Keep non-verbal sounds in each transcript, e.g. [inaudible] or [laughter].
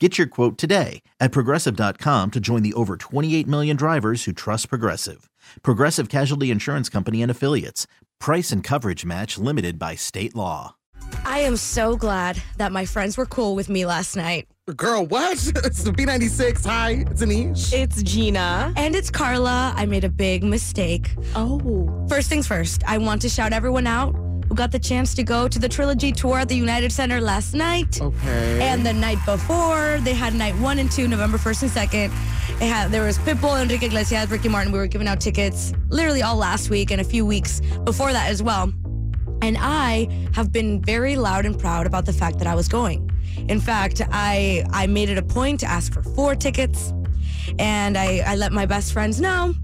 Get your quote today at progressive.com to join the over 28 million drivers who trust Progressive. Progressive Casualty Insurance Company and Affiliates. Price and coverage match limited by state law. I am so glad that my friends were cool with me last night. Girl, what? [laughs] It's the B96. Hi, it's Anish. It's Gina. And it's Carla. I made a big mistake. Oh. First things first, I want to shout everyone out who got the chance to go to the Trilogy tour at the United Center last night. Okay. And the night before, they had night one and two, November 1st and 2nd. It had, there was Pitbull, Enrique Iglesias, Ricky Martin. We were giving out tickets literally all last week and a few weeks before that as well. And I have been very loud and proud about the fact that I was going. In fact, I I made it a point to ask for four tickets and I, I let my best friends know.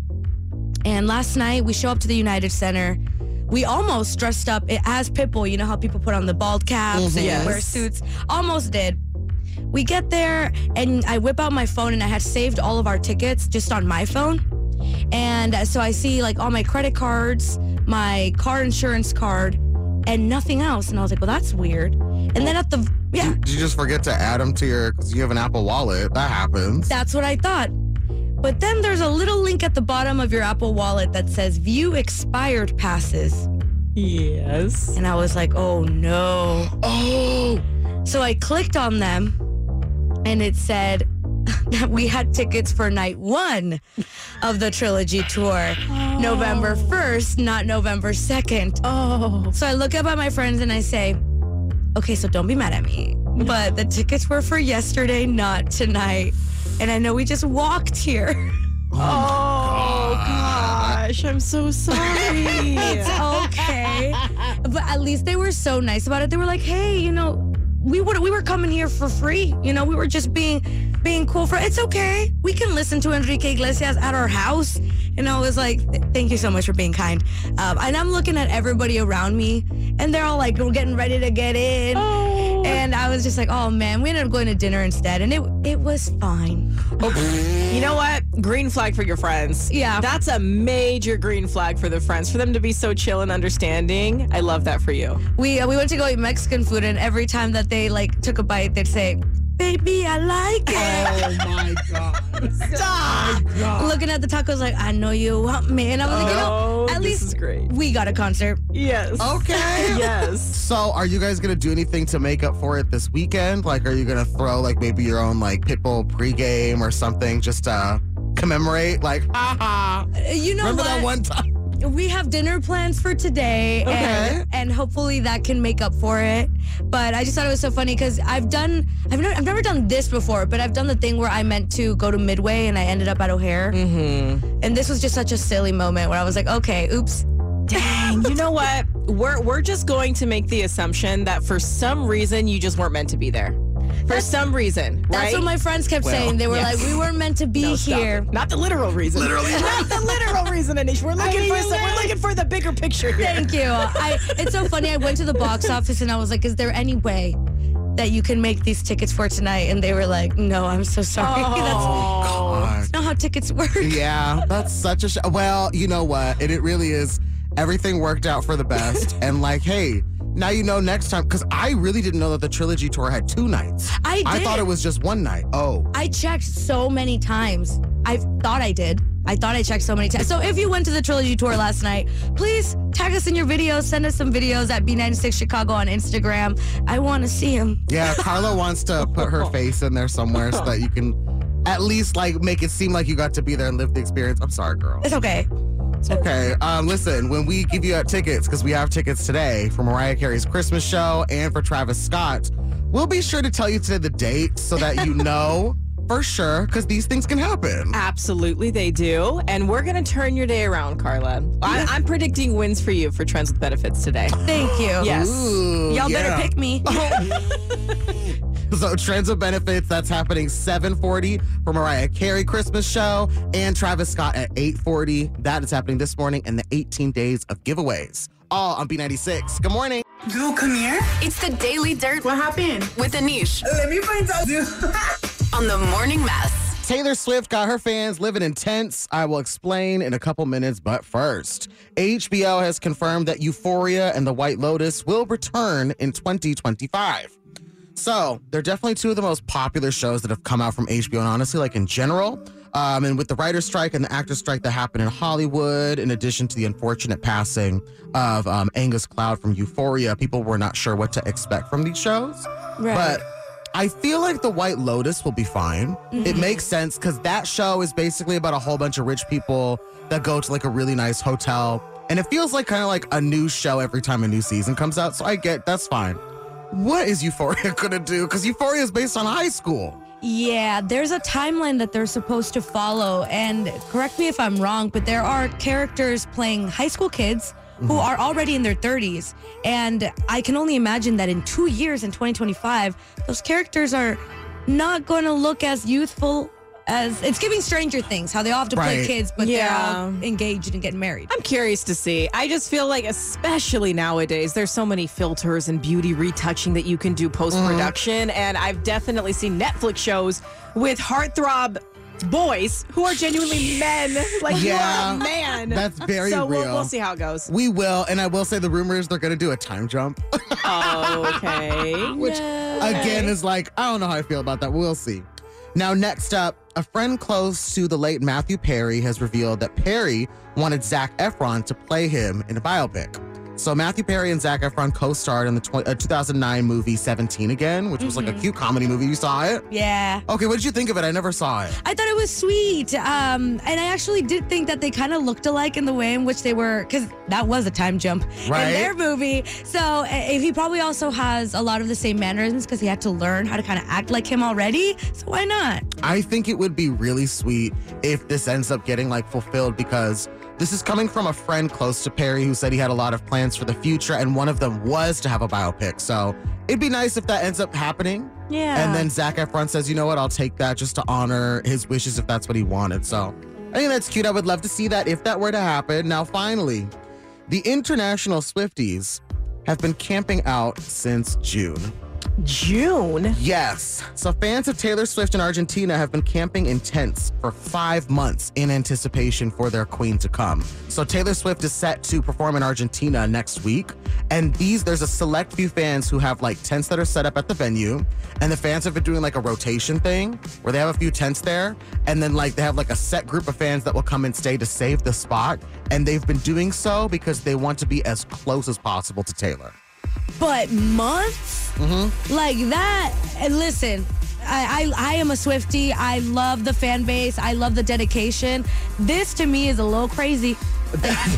And last night we show up to the United Center. We almost dressed up as Pitbull. You know how people put on the bald caps mm-hmm. and Yes. wear suits? Almost did. We get there and I whip out my phone and I had saved all of our tickets just on my phone. And so I see like all my credit cards, my car insurance card, and nothing else. And I was like, well, that's weird. And then at the, yeah, Did you just forget to add them to your, because you have an Apple Wallet. That happens. that's what I thought. But then there's a little link at the bottom of your Apple Wallet that says view expired passes. Yes. And I was like, oh no. oh, So I clicked on them and it said [laughs] that we had tickets for night one of the trilogy tour, November 1st, not November 2nd. Oh. So I look up at my friends and I say, okay, so don't be mad at me, but the tickets were for yesterday, not tonight. And I know we just walked here. Oh, oh gosh. I'm so sorry. [laughs] It's okay. But at least they were so nice about it. They were like, hey, you know, we would we were coming here for free. You know, we were just being being cool for it's okay. We can listen to Enrique Iglesias at our house. And I was like, thank you so much for being kind. Um, and I'm looking at everybody around me, and they're all like, we're getting ready to get in. Oh. And I was just like, oh man, we ended up going to dinner instead, and it it was fine. You know what? Green flag for your friends. Yeah. That's a major green flag for the friends. For them to be so chill and understanding. I love that for you. We uh, we went to go eat Mexican food, and every time that they like took a bite, they'd say, "Baby, I like it." oh my God. Stop. Looking at the tacos, like, "I know you want me," and I was like, you Oh, know, at least is great. we got a concert. Yes. Okay. [laughs] Yes. So, are you guys gonna do anything to make up for it this weekend? Like, are you gonna throw like maybe your own like Pitbull pregame or something just to commemorate? Like, haha. You know Remember what? that one time? We have dinner plans for today, Okay. and and hopefully that can make up for it. But I just thought it was so funny because I've done I've never I've never done this before, but I've done the thing where I meant to go to Midway and I ended up at O'Hare, Mm-hmm. and this was just such a silly moment where I was like, okay, oops. Dang. You know what? [laughs] We're we're just going to make the assumption that for some reason you just weren't meant to be there. For some reason, That's right? what my friends kept Well, saying. They were yes. like, we weren't meant to be No, here. it. Not the literal reason. Literally. [laughs] Not the literal reason, Anish. We're looking for some, we're looking for the bigger picture here. Thank you. I, it's so funny. I went to the box office and I was like, is there any way that you can make these tickets for tonight? And they were like, no, I'm so sorry. [laughs] Oh. That's not how tickets work. Yeah, that's such a sh- well. You know what? And it really is. Everything worked out for the best. [laughs] and like, hey, now you know next time. Because I really didn't know that the trilogy tour had two nights. I did. I thought it was just one night. Oh, I checked so many times. I thought I did. I thought I checked so many times. So if you went to the trilogy tour last night, please tag us in your videos. Send us some videos at B96 Chicago on Instagram. I want to see them. yeah. [laughs] Carla wants to put her face in there somewhere so that you can at least like make it seem like you got to be there and live the experience. I'm sorry, girl. It's okay. It's okay. Um, listen, when we give you up tickets, because we have tickets today for Mariah Carey's Christmas show and for Travis Scott, we'll be sure to tell you today the date so that you [laughs] know for sure, because these things can happen. Absolutely, they do. And we're going to turn your day around, Carla. I, I'm predicting wins for you for Trends with Benefits today. Thank you. Yes. Ooh, Y'all yeah. better pick me. [laughs] [laughs] [laughs] So Trends of Benefits, that's happening 740 for Mariah Carey Christmas show and Travis Scott at 840. That is happening this morning in the 18 days of giveaways. All on B96. Good morning. Dude, come here. It's the Daily Dirt What happened? with Anish Let me find out. Dude. [laughs] on the Morning Mess. Taylor Swift got her fans living intense. I will explain in a couple minutes, but first, HBO has confirmed that Euphoria and The White Lotus will return in 2025. So they're definitely two of the most popular shows that have come out from HBO, and honestly, like in general. Um, and with the writer's strike and the actor's strike that happened in Hollywood, in addition to the unfortunate passing of um, Angus Cloud from Euphoria, people were not sure what to expect from these shows. Right. But I feel like The White Lotus will be fine. It makes sense because that show is basically about a whole bunch of rich people that go to like a really nice hotel. And it feels like kind of like a new show every time a new season comes out. So I get that's fine. What is Euphoria [laughs] gonna do? Because Euphoria is based on high school. Yeah, there's a timeline that they're supposed to follow. And correct me if I'm wrong, but there are characters playing high school kids who mm-hmm. are already in their 30s. And I can only imagine that in two years, in 2025, those characters are not going to look as youthful as it's giving Stranger Things, how they all have to play kids, but Yeah. they're all engaged and getting married. I'm curious to see. I just feel like, especially nowadays, there's so many filters and beauty retouching that you can do post production. Mm-hmm. And I've definitely seen Netflix shows with heartthrob boys who are genuinely men. Like, you Yeah. are a man. That's very so We'll, real. we'll see how it goes. We will, and I will say the rumor is they're gonna do a time jump. Oh, okay. [laughs] Which again is like, I don't know how I feel about that. We'll see. Now, next up, a friend close to the late Matthew Perry has revealed that Perry wanted Zac Efron to play him in a biopic. So Matthew Perry and Zac Efron co-starred in the tw- uh, 2009 movie 17 Again, which was like a cute comedy movie. You saw it? Yeah. Okay, what did you think of it? I never saw it. I thought it was sweet. Um, and I actually did think that they kind of looked alike in the way in which they were, because that was a time jump Right. in their movie. So he probably also has a lot of the same mannerisms because he had to learn how to kind of act like him already. So why not? I think it would be really sweet if this ends up getting like fulfilled because this is coming from a friend close to Perry who said he had a lot of plans for the future and one of them was to have a biopic. So it'd be nice if that ends up happening. Yeah. And then Zac Efron says, you know what, I'll take that just to honor his wishes if that's what he wanted. So I think that's cute. I would love to see that if that were to happen. Now, finally, the international Swifties have been camping out since June. June. Yes. So fans of Taylor Swift in Argentina have been camping in tents for five months in anticipation for their queen to come. So Taylor Swift is set to perform in Argentina next week. And these, there's a select few fans who have like tents that are set up at the venue. And the fans have been doing like a rotation thing where they have a few tents there. And then like they have like a set group of fans that will come and stay to save the spot. And they've been doing so because they want to be as close as possible to Taylor. But months? Like that. And listen, I, I I am a Swifty. I love the fan base. I love the dedication. This to me is a little crazy. [laughs]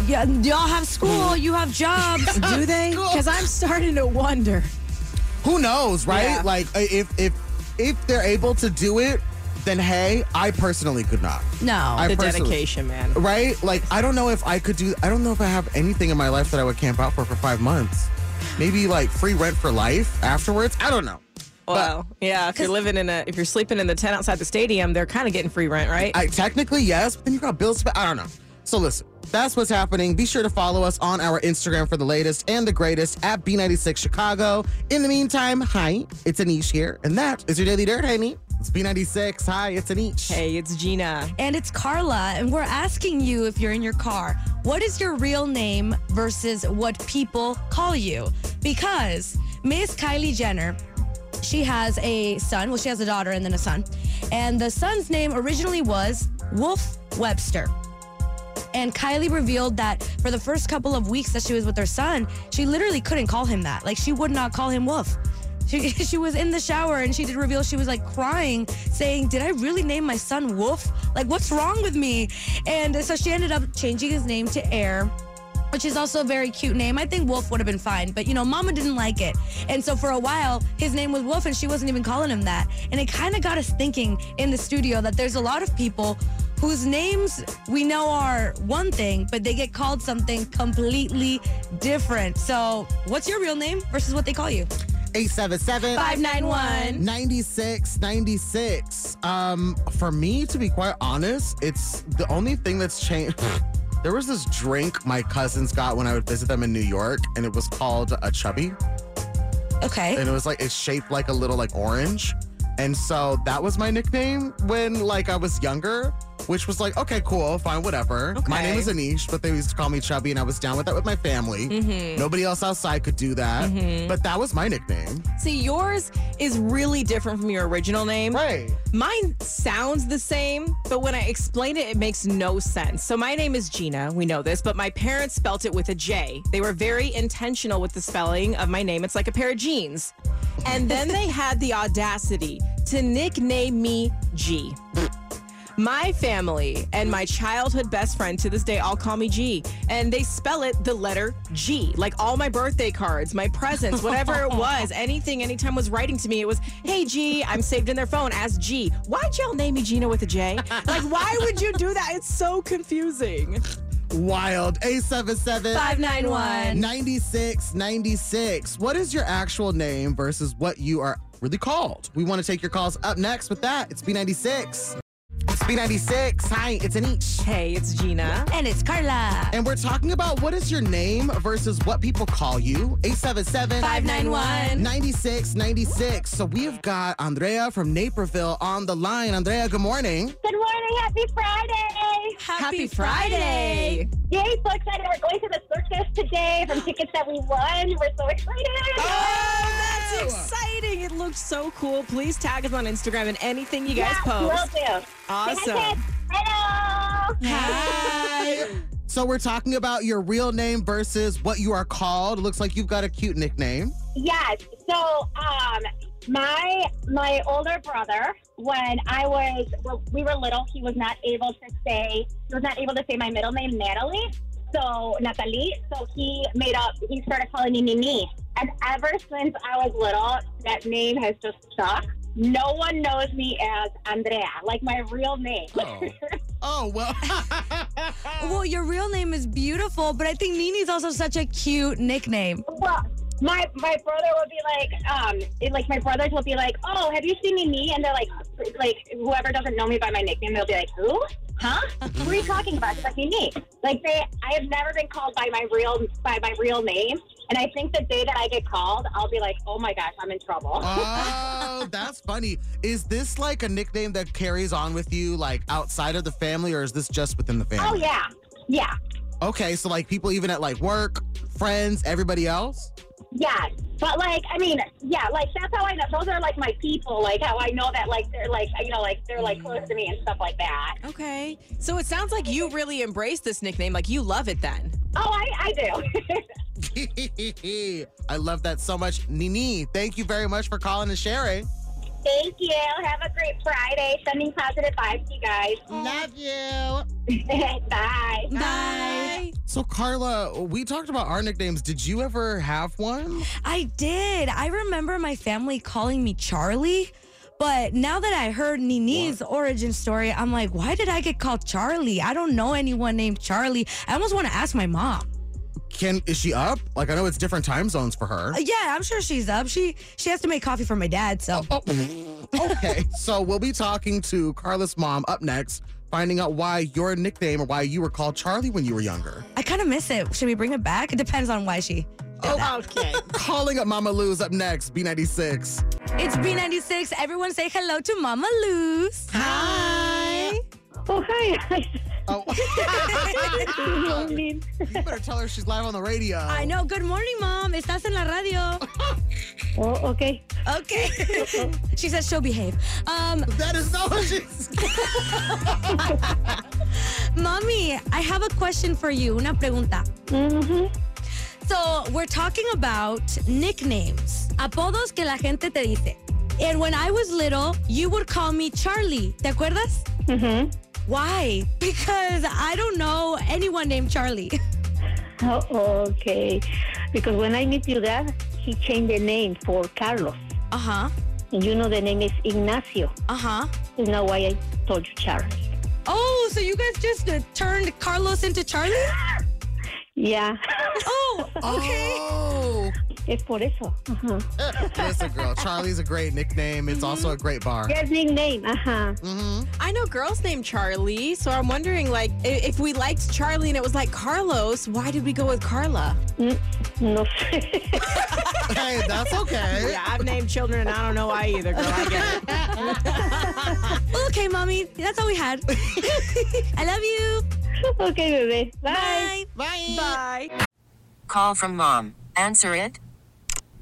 Y- y'all have school. You have jobs. [laughs] Do they? [laughs] Because I'm starting to wonder. who knows, right? Yeah. Like uh, if if if they're able to do it, then hey, I personally could not. No. I The personally- dedication, man. Right? Like I don't know if I could do I don't know if I have anything in my life that I would camp out for for 5 months. Maybe like free rent for life afterwards. I don't know. Well, yeah. If you're living in a, if you're sleeping in the tent outside the stadium, they're kind of getting free rent, right? I technically yes, but then you got bills. I don't know. So listen, that's what's happening. Be sure to follow us on our Instagram for the latest and the greatest at B96 Chicago. In the meantime, hi, it's Anish here, and that is your daily dirt, honey. It's B96. Hi, it's Anish. hey, it's Gina. And it's Carla, and we're asking you if you're in your car, what is your real name versus what people call you? Because Miss Kylie Jenner, she has a son. Well, she has a daughter and then a son. And the son's name originally was Wolf Webster. And Kylie revealed that for the first couple of weeks that she was with her son, she literally couldn't call him that. Like, she would not call him Wolf. [laughs] She, she was in the shower and she did reveal she was like crying, saying, Did I really name my son Wolf? Like, what's wrong with me? And so she ended up changing his name to Aire which is also a very cute name. I think Wolf would have been fine, but you know, Mama didn't like it. And so for a while, his name was Wolf and she wasn't even calling him that. And it kind of got us thinking in the studio that there's a lot of people whose names we know are one thing, but they get called something completely different. So, what's your real name versus what they call you? 877 591. 9696. Um, for me, to be quite honest, it's the only thing that's changed. [laughs] There was this drink my cousins got when I would visit them in New York, and it was called a chubby. Okay. And it was like it's shaped like a little like orange. And so that was my nickname when like I was younger, which was like, okay, cool, fine, whatever. My name is Anish, but they used to call me Chubby, and I was down with that with my family. Mm-hmm. Nobody else outside could do that. But that was my nickname. See, yours is really different from your original name. Right. Mine sounds the same, but when I explain it, it makes no sense. So my name is Gina. We know this, but my parents spelt it with a J. They were very intentional with the spelling of my name. It's like a pair of jeans. And then they [laughs] had the audacity to nickname me G. My family and my childhood best friend to this day all call me G. And they spell it the letter G. Like all my birthday cards, my presents, whatever it [laughs] was, anything, anytime was writing to me, it was, hey G, I'm saved in their phone as G. Why'd y'all name me Gina with a J? Like, why would you do that? It's so confusing. Wild. 877 591. 9696. What is your actual name versus what you are really called? We want to take your calls up next with that. It's B96. It's B96. Hi, it's Anish. Hey, it's Gina. And it's Carla. And we're talking about what is your name versus what people call you. 877 591. 9696. So we have got Andrea from Naperville on the line. Andrea, good morning. Good morning. Happy Friday. Happy Friday. Yay, so excited. We're going to the circus today from tickets that we won. We're so excited. Oh, oh that's exciting. It looks so cool. Please tag us on Instagram and anything you guys yeah, post. Will do. Awesome. Say hi, kids. Hello. Hi. [laughs] So we're talking about your real name versus what you are called. Looks like you've got a cute nickname. Yes. So, um, my my older brother, when I was well, we were little, he was not able to say he was not able to say my middle name, Natalie. So Natalie. So he made up. He started calling me Nini, and ever since I was little, that name has just stuck. No one knows me as Andrea, like my real name. Oh. [laughs] Oh, well. [laughs] Well, your real name is beautiful, but I think Nini's also such a cute nickname. Well, my my brother would be like, um, it, like my brothers will be like, oh, have you seen me? And they're like, like whoever doesn't know me by my nickname, they'll be like, who? Huh? Who are you talking about? It's like me. Like they, I have never been called by my real by my real name, and I think the day that I get called, I'll be like, oh my gosh, I'm in trouble. oh, [laughs] that's funny. Is this like a nickname that carries on with you, like outside of the family, or is this just within the oh, family? oh yeah, yeah, Okay, so like people even at like work, friends, everybody else? yeah. But like, I mean, yeah, like that's how I know. Those are like my people. Like how I know that like they're like you know like they're like close to me and stuff like that. Okay. So it sounds like you really embrace this nickname. Like you love it then. Oh, I I do. [laughs] [laughs] I love that so much. Nini, thank you very much for calling and sharing. Thank you. Have a great Friday. Sending positive vibes, to you guys. Love you. [laughs] Bye. Bye. So, Carla, we talked about our nicknames. Did you ever have one? I did. I remember my family calling me Charlie. But now that I heard Nini's origin story, I'm like, why did I get called Charlie? I don't know anyone named Charlie. I almost want to ask my mom. Can is she up? Like I know it's different time zones for her. Uh, yeah, I'm sure she's up. She she has to make coffee for my dad, so Oh, okay. so we'll be talking to Carla's mom up next, finding out why your nickname or why you were called Charlie when you were younger. I kind of miss it. Should we bring it back? It depends on why she. Oh, Okay. [laughs] Calling up Mama Luz up next, B96. It's B96. Everyone say hello to Mama Luz. Hi. Oh, hi. Oh, [laughs] [laughs] morning. you better tell her she's live on the radio. I know. Good morning, Mom. Estás en la radio. Oh, okay. Okay. [laughs] she says she'll behave. Um, That is not what she's. Mommy, I have a question for you. Una pregunta. Mm-hmm. So we're talking about nicknames. apodos que la gente te dice. And when I was little, you would call me Charlie. ¿Te acuerdas? Mm-hmm. Why? Because I don't know anyone named Charlie. [laughs] Oh, okay. Because when I meet your dad, he changed the name for Carlos. Uh huh. And you know the name is Ignacio. Uh huh. Is now why I told you Charlie. Oh, so you guys just uh, turned Carlos into Charlie? [laughs] Yeah. Oh, okay. Oh. Es por eso. Uh-huh. Listen, girl, Charlie's a great nickname. It's also a great bar. Yes, nickname. Uh-huh. Mm-hmm. I know girls named Charlie, so I'm wondering, like, if we liked Charlie and it was like Carlos, why did we go with Carla? Mm, No. [laughs] Hey, that's okay. Yeah, I've named children and I don't know why either, girl. I get it. [laughs] Okay, mommy. That's all we had. [laughs] I love you. okay, bebé. Bye. Bye. Bye. Call from mom. Answer it.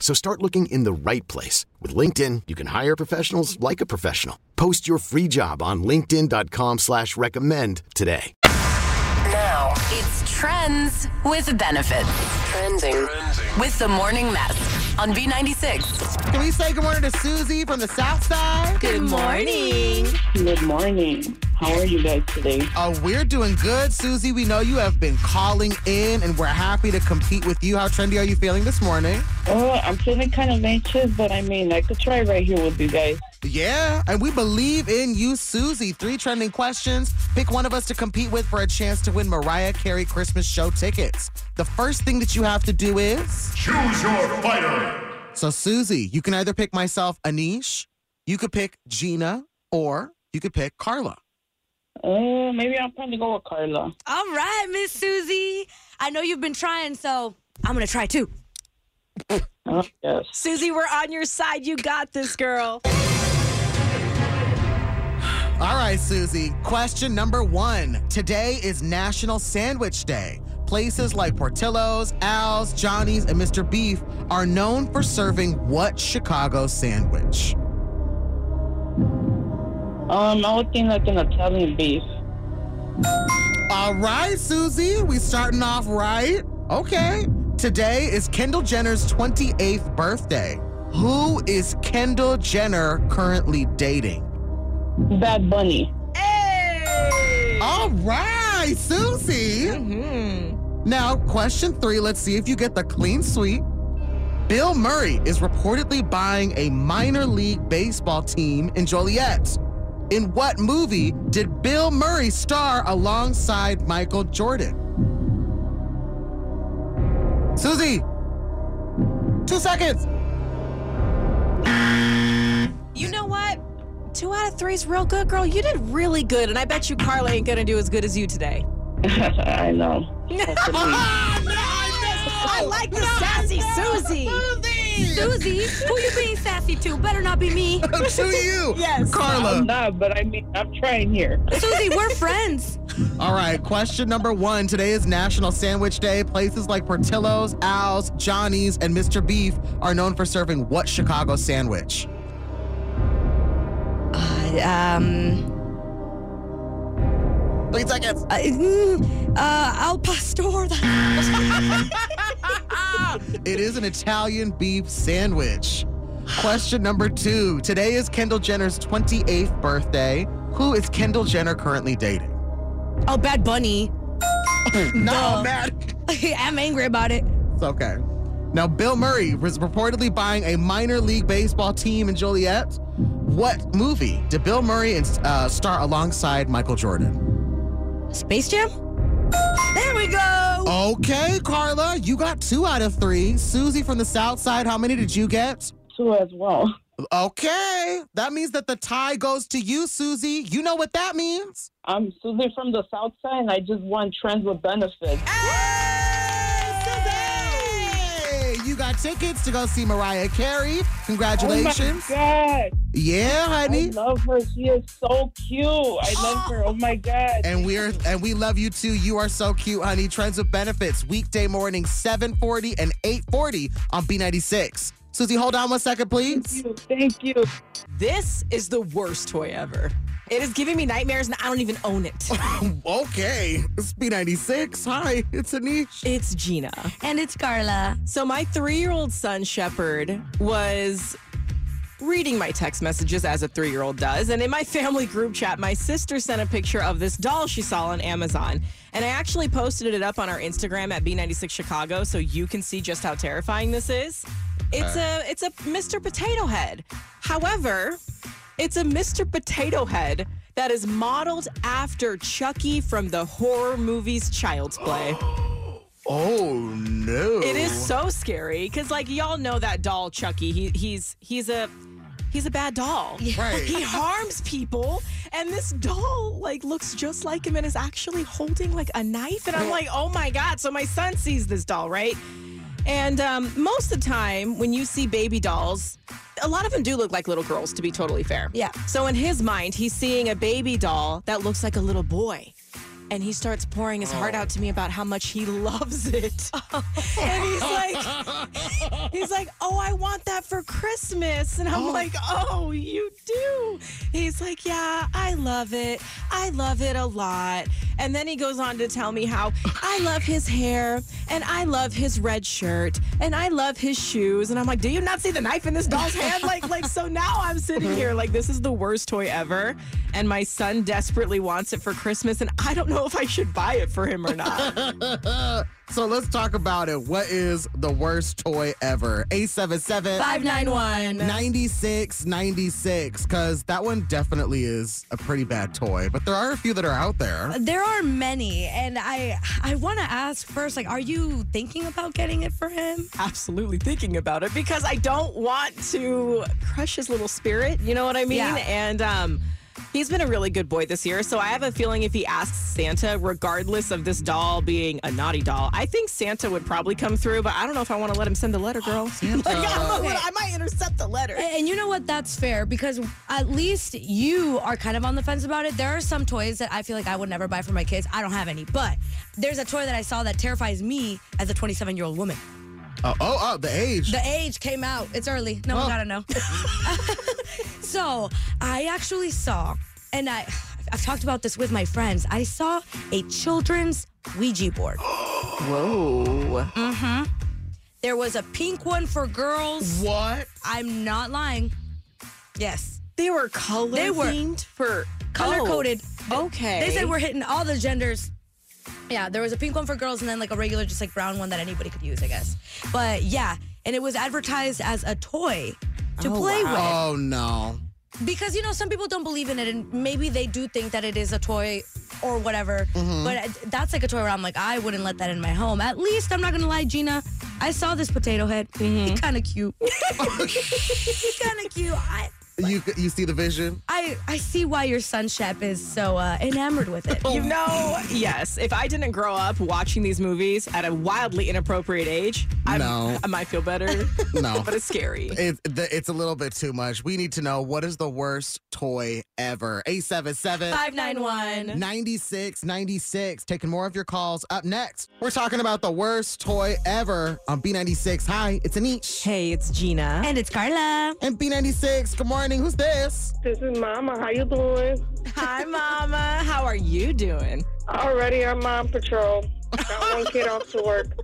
So start looking in the right place. With LinkedIn, you can hire professionals like a professional. Post your free job on linkedin.com slash recommend today. Now it's trends with benefits. Trending, with the morning mess on B96. Can we say good morning to Susie from the South Side? Good morning. Good morning. How are you guys today? Oh, we're doing good, Susie. We know you have been calling in, and we're happy to compete with you. How trendy are you feeling this morning? Oh, I'm feeling kind of anxious, but I mean, I could try right here with you guys. Yeah, and we believe in you, Susie. Three trending questions. Pick one of us to compete with for a chance to win Mariah Carey Christmas show tickets. The first thing that you have to do is Choose your fighter. so, Susie, you can either pick myself, Anish, you could pick Gina, or you could pick Carla. Oh, maybe I'll to go with Carla. All right, Miss Susie. I know you've been trying, so I'm gonna try too. Oh, yes. Susie, we're on your side. You got this, girl. All right, Susie. Question number one. Today is National Sandwich Day. Places like Portillo's, Al's, Johnny's, and Mr. Beef are known for serving what Chicago sandwich? Um, I would think like an Italian beef. All right, Susie. We starting off right. Okay. Today is Kendall Jenner's 28th birthday. Who is Kendall Jenner currently dating? Bad Bunny. Hey! All right, Susie. Mm-hmm. Now, question three. Let's see if you get the clean sweep. Bill Murray is reportedly buying a minor league baseball team in Joliet. In what movie did Bill Murray star alongside Michael Jordan? Susie, two seconds. You know what? Two out of three is real good, girl. You did really good, and I bet you Carla ain't gonna do as good as you today. [laughs] I know. Hopefully. [laughs] I like the sassy Susie. Susie, who you being sassy to? Better not be me. [laughs] to you, Yes. Carla. I'm not, but I mean, I'm trying here. Susie, we're friends. All right, question number one. Today is National Sandwich Day. Places like Portillo's, Al's, Johnny's, and Mr. Beef are known for serving what Chicago sandwich? Um, Three seconds. Uh, mm, uh, Al Pastor. [laughs] It is an Italian beef sandwich. Question number two. Today is Kendall Jenner's 28th birthday. Who is Kendall Jenner currently dating? Oh, Bad Bunny. [laughs] no, man. [laughs] I'm angry about it. It's okay. Now, Bill Murray was reportedly buying a minor league baseball team in Joliet. What movie did Bill Murray uh, star alongside Michael Jordan? Space Jam? There we go. Okay, Carla, you got two out of three. Susie from the South Side, how many did you get? Two as well. Okay, that means that the tie goes to you, Susie. You know what that means. I'm Susie from the South Side, and I just won Trends with Benefits. Hey, you got tickets to go see Mariah Carey. Congratulations. Oh my God. Yeah, honey. I love her. She is so cute. I love [gasps] her. Oh my God. And we're and we love you too. You are so cute, honey. Trends with benefits weekday morning 7:40 and 8:40 on B96. Susie, hold on one second, please. Thank you. Thank you. This is the worst toy ever. It is giving me nightmares and I don't even own it. [laughs] okay, it's B96. Hi, it's Anish. It's Gina. And it's Carla. So my three-year-old son Shepard was reading my text messages as a three-year-old does, and in my family group chat, my sister sent a picture of this doll she saw on Amazon, and I actually posted it up on our Instagram at B96 Chicago, so you can see just how terrifying this is. It's a it's a Mr. Potato Head. However, it's a Mr. Potato Head that is modeled after Chucky from the horror movies Child's Play. [gasps] Oh no. It is so scary because, like, y'all know that doll, Chucky. He he's he's a he's a bad doll. Right. He harms people, and this doll like looks just like him and is actually holding like a knife. And I'm like, oh my god! So my son sees this doll, right? And um, most of the time, when you see baby dolls, a lot of them do look like little girls, to be totally fair. Yeah. So in his mind, he's seeing a baby doll that looks like a little boy. And he starts pouring his heart out to me about how much he [laughs] loves it. and he's like, [laughs] he's like, oh, I want that for Christmas. And I'm like, oh, you do. He's like, yeah, I love it. I love it a lot. And then he goes on to tell me how I love his hair and I love his red shirt and I love his shoes. And I'm like, do you not see the knife in this doll's hand? Like, like, so now I'm sitting here like this is the worst toy ever. And my son desperately wants it for Christmas. And I don't know if I should buy it for him or not. [laughs] so let's talk about it. What is the worst toy ever? 877 591 9696. Because that one definitely is a pretty bad toy, but there are a few that are out there. There are many, and I I want to ask first, like, are you thinking about getting it for him? Absolutely thinking about it because I don't want to crush his little spirit. You know what I mean? Yeah. And um, he's been a really good boy this year. So I have a feeling if he asks Santa, regardless of this doll being a naughty doll, I think Santa would probably come through. But I don't know if I want to let him send the letter, girl. [laughs] like, I, don't know I might intercept the letter. And, and you know what? That's fair because at least you are kind of on the fence about it. There are some toys that I feel like I would never buy for my kids. I don't have any, but there's a toy that I saw that terrifies me as a 27 year old woman. Oh, oh, oh, the age. The age came out. It's early. No one Oh. gotta know. [laughs] so I actually saw, and I, I've talked about this with my friends. I saw a children's Ouija board. [gasps] Whoa. Mm-hmm. There was a pink one for girls. What? I'm not lying. Yes. They were color They were themed for color coded. Oh, okay. They said we're hitting all the genders. Yeah, there was a pink one for girls and then like a regular, just like brown one that anybody could use, I guess. But yeah, and it was advertised as a toy to Oh, play Oh, no. Because, you know, some people don't believe in it and maybe they do think that it is a toy or whatever. Mm-hmm. But that's like a toy where I'm like, I wouldn't let that in my home. At least, I'm not going to lie, Gina. I saw this potato head. He's kind of cute. He's kind of cute. I, You you see the vision? I, I see why your son Shep is so uh, enamored with it. [laughs] You know, yes. If I didn't grow up watching these movies at a wildly inappropriate age, I'm, No. I might feel better. [laughs] No. but it's scary. It's the- it's a little bit too much. We need to know what is the worst toy ever. 877 591 9696. Taking more of your calls up next. We're talking about the worst toy ever on B96. Hi, it's Anish. Hey, it's Gina. And it's Carla. And B96, good morning. Who's this? This is Mama. How you doing? Hi, Mama. How are you doing? Already on mom patrol. Got one kid off to work. [laughs]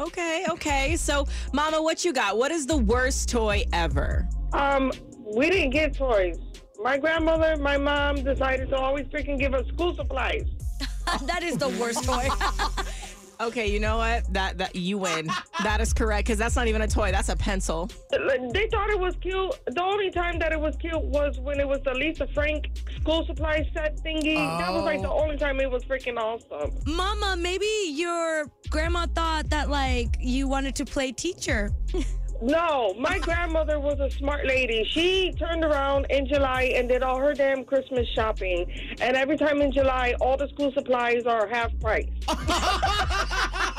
Okay, okay. So, Mama, what you got? What is the worst toy ever? Um, we didn't get toys. My grandmother, my mom decided to always freaking give us school supplies. [laughs] that is the worst toy. [laughs] Okay, you know what? That that you win. that is correct because that's not even a toy. That's a pencil. They thought it was cute. The only time that it was cute was when it was the Lisa Frank school supply set thingy. That was like the oh. only time it was freaking awesome. Mama, maybe your grandma thought that like you wanted to play teacher. [laughs] No, my grandmother was a smart lady. She turned around in July and did all her damn Christmas shopping. And every time in July, all the school supplies are half price. [laughs]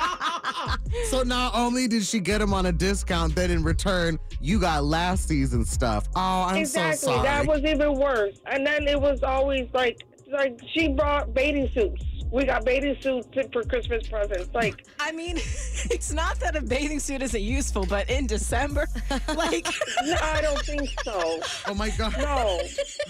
So not only did she get them on a discount, then in return, you got last season stuff. Oh, I'm exactly. so sorry. That was even worse. And then it was always like, like she brought bathing suits. We got bathing suits for Christmas presents. Like, [laughs] I mean, [laughs] it's not that a bathing suit isn't useful, but in December, [laughs] like, no, I don't think so. Oh my God. No.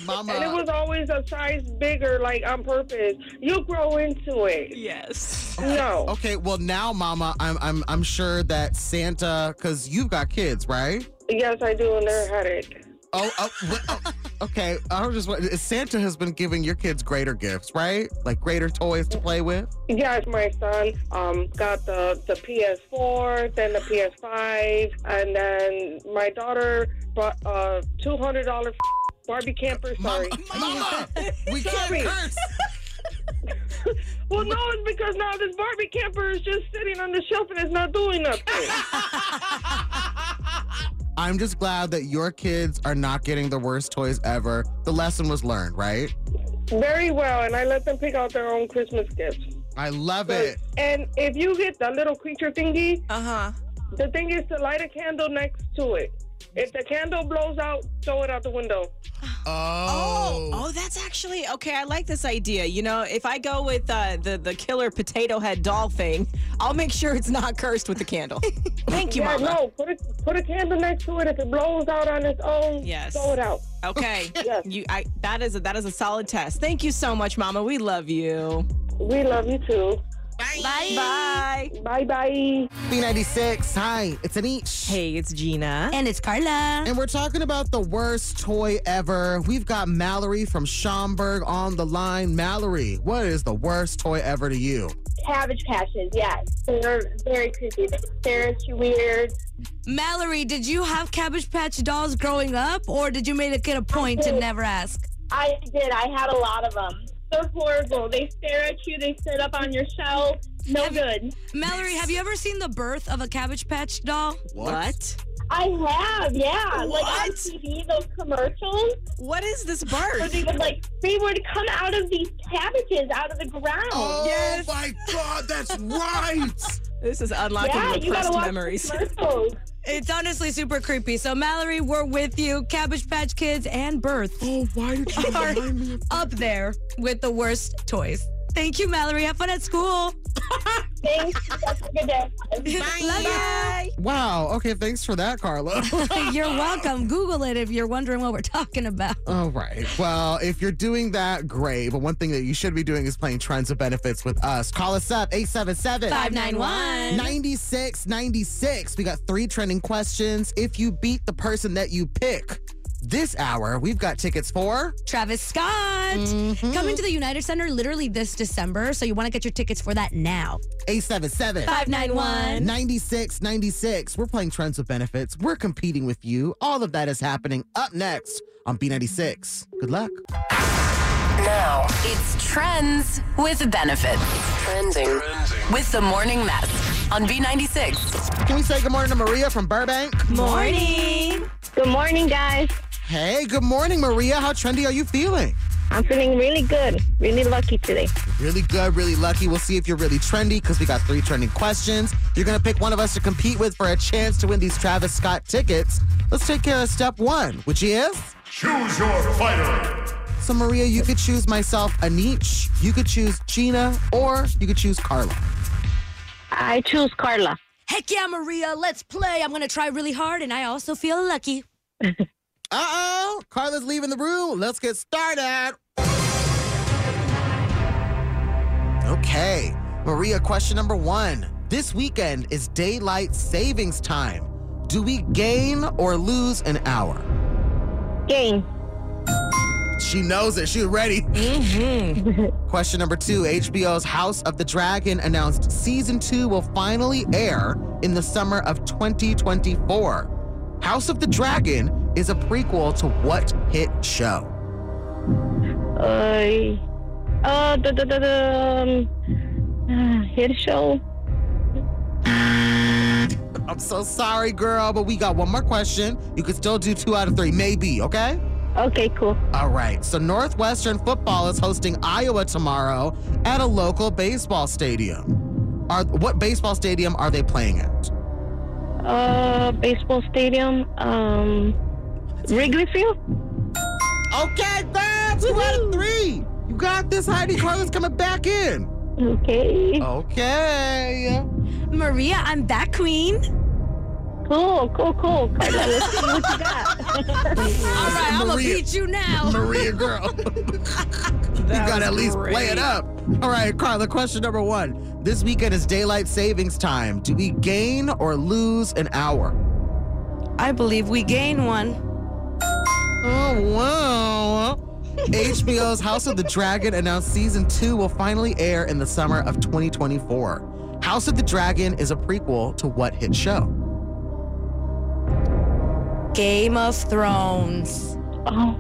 Mama. And it was always a size bigger, like on purpose. You grow into it. Yes. No. Okay, well now, Mama, I'm I'm I'm sure that Santa, because you've got kids, right? Yes, I do, and they're a headache. Oh, oh, wh- oh, okay. I was just Santa has been giving your kids greater gifts, right? Like greater toys to play with. Yes, my son um, got the, the PS4, then the PS5, and then my daughter bought a $200 Barbie camper. Sorry. [laughs] Mama, we [laughs] can't curse. [laughs] Well, no, it's because now this Barbie camper is just sitting on the shelf and it's not doing nothing. I'm just glad that your kids are not getting the worst toys ever. The lesson was learned, right? Very well, and I let them pick out their own Christmas gifts. I love it. And if you get the little creature thingy, uh huh. The thing is to light a candle next to it. If the candle blows out, throw it out the window. Oh, oh, that's actually okay. I like this idea. You know, if I go with uh, the the killer potato head doll thing, I'll make sure it's not cursed with the candle. [laughs] Thank you, yeah, Mama. no, put a put a candle next to it. If it blows out on its own, Yes. throw it out. Okay, [laughs] yes. you, I that is a, that is a solid test. Thank you so much, Mama. We love you. We love you too. Bye. Bye. Bye bye. Bye. B96, hi, it's Anish. Hey, it's Gina. And it's Carla. And we're talking about the worst toy ever. We've got Mallory from Schaumburg on the line. Mallory, what is the worst toy ever to you? Cabbage patches, yes. They're very creepy. They stare at you weird. Mallory, did you have Cabbage Patch dolls growing up, or did you make it a point to never ask? I did. I had a lot of them. They're horrible. They stare at you. They sit up on your shelf. No good. Mallory, have you ever seen the birth of a Cabbage Patch doll? What? I have, yeah. Like on TV, those commercials What is this birth? where bird? they would like they would come out of these cabbages out of the ground. Oh, oh Yes. my God, that's right. [laughs] This is unlocking yeah, you gotta repressed watch memories. the commercials. It's honestly super creepy. So, Mallory, we're with you. Cabbage Patch Kids and birth Oh, why did you are remind me of up there with the worst toys. Thank you, Mallory. Have fun at school. Thanks. Have a good day. Bye. Love Wow. Okay, thanks for that, Carla. [laughs] you. You're [laughs] welcome. Google it if you're wondering what we're talking about. All right. Well, if you're doing that, great. But one thing that you should be doing is playing Trends of Benefits with us. Call us up 877 591 9696. We got three trending questions. If you beat the person that you pick this hour, we've got tickets for Travis Scott mm-hmm. coming to the United Center literally this December. So you want to get your tickets for that now. 877 591 9696. We're playing Trends with Benefits. We're competing with you. All of that is happening up next on B96. Good luck. Now it's Trends with Benefits. Trending with the Morning Mess on B96. Can we say good morning to Maria from Burbank? Morning. Good morning, guys. Hey, good morning, Maria. How trendy are you feeling? I'm feeling really good, really lucky today. Really good, really lucky. We'll see if you're really trendy because we got three trending questions. You're going to pick one of us to compete with for a chance to win these Travis Scott tickets. Let's take care of step one, which is Choose your fighter. So, Maria, you could choose myself, Anish. You could choose Gina, or you could choose Carla. I choose Carla. Heck yeah, Maria, let's play. I'm going to try really hard, and I also feel lucky. [laughs] Uh oh, Carla's leaving the room. Let's get started. Okay, Maria, question number one. This weekend is daylight savings time. Do we gain or lose an hour? Gain. She knows it. She's ready. Mm-hmm. [laughs] Question number two HBO's House of the Dragon announced season two will finally air in the summer of 2024. House of the Dragon is a prequel to what hit show? Uh, uh, the, the, the, the um, [sighs] hit show. I'm so sorry, girl, but we got one more question. You can still do two out of three, maybe, okay? Okay, cool. All right. So Northwestern football is hosting Iowa tomorrow at a local baseball stadium. Are what baseball stadium are they playing at? Uh, baseball stadium. Um, Wrigley Field. Okay, girl, two out of three. You got this, Heidi. Carla's coming back in. Okay. Okay. Maria, I'm back, queen. Cool, cool, cool. [laughs] Carla, let's see what you got. All right, I'm going to beat you now. Maria, girl. [laughs] you got to at least play it up. All right, Carla, question number one. This weekend is daylight savings time. Do we gain or lose an hour? I believe we gain one. Oh, wow. HBO's House of the Dragon announced season two will finally air in the summer of 2024. House of the Dragon is a prequel to what hit show? Game of Thrones. Oh,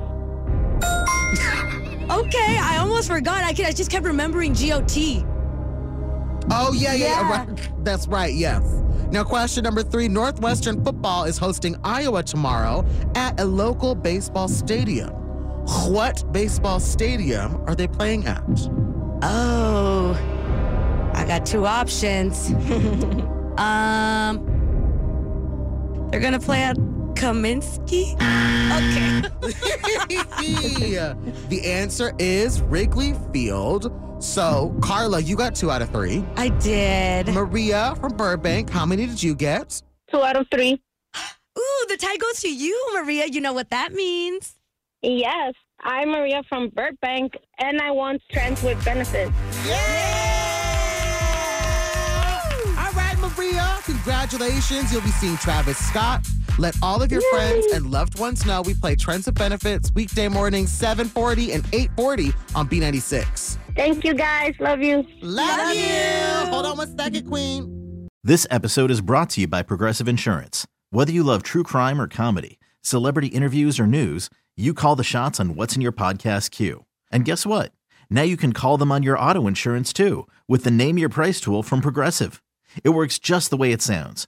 [laughs] Okay, I almost forgot. I, could, I just kept remembering GOT. Oh, yeah, yeah, Yeah. right. That's right, yes. Now, question number three Northwestern football is hosting Iowa tomorrow at a local baseball stadium. What baseball stadium are they playing at? Oh, I got two options. [laughs] um, they're gonna play at Comiskey. Okay. [laughs] the answer is Wrigley Field. So, Carla, you got two out of three. I did. Maria from Burbank, how many did you get? two out of three. [gasps] Ooh, the tie goes to you, Maria. You know what that means. Yes, I'm Maria from Burbank, and I want trends with benefits. Yay! All right, Maria, congratulations. You'll be seeing Travis Scott. Let all of your friends and loved ones know we play Trends of Benefits weekday mornings 740 and 840 on B96. Thank you, guys. Love you. Love, you. Hold on one second, Queen. This episode is brought to you by Progressive Insurance. Whether you love true crime or comedy, celebrity interviews or news, you call the shots on what's in your podcast queue. And guess what? Now you can call them on your auto insurance too with the Name Your Price tool from Progressive. It works just the way it sounds.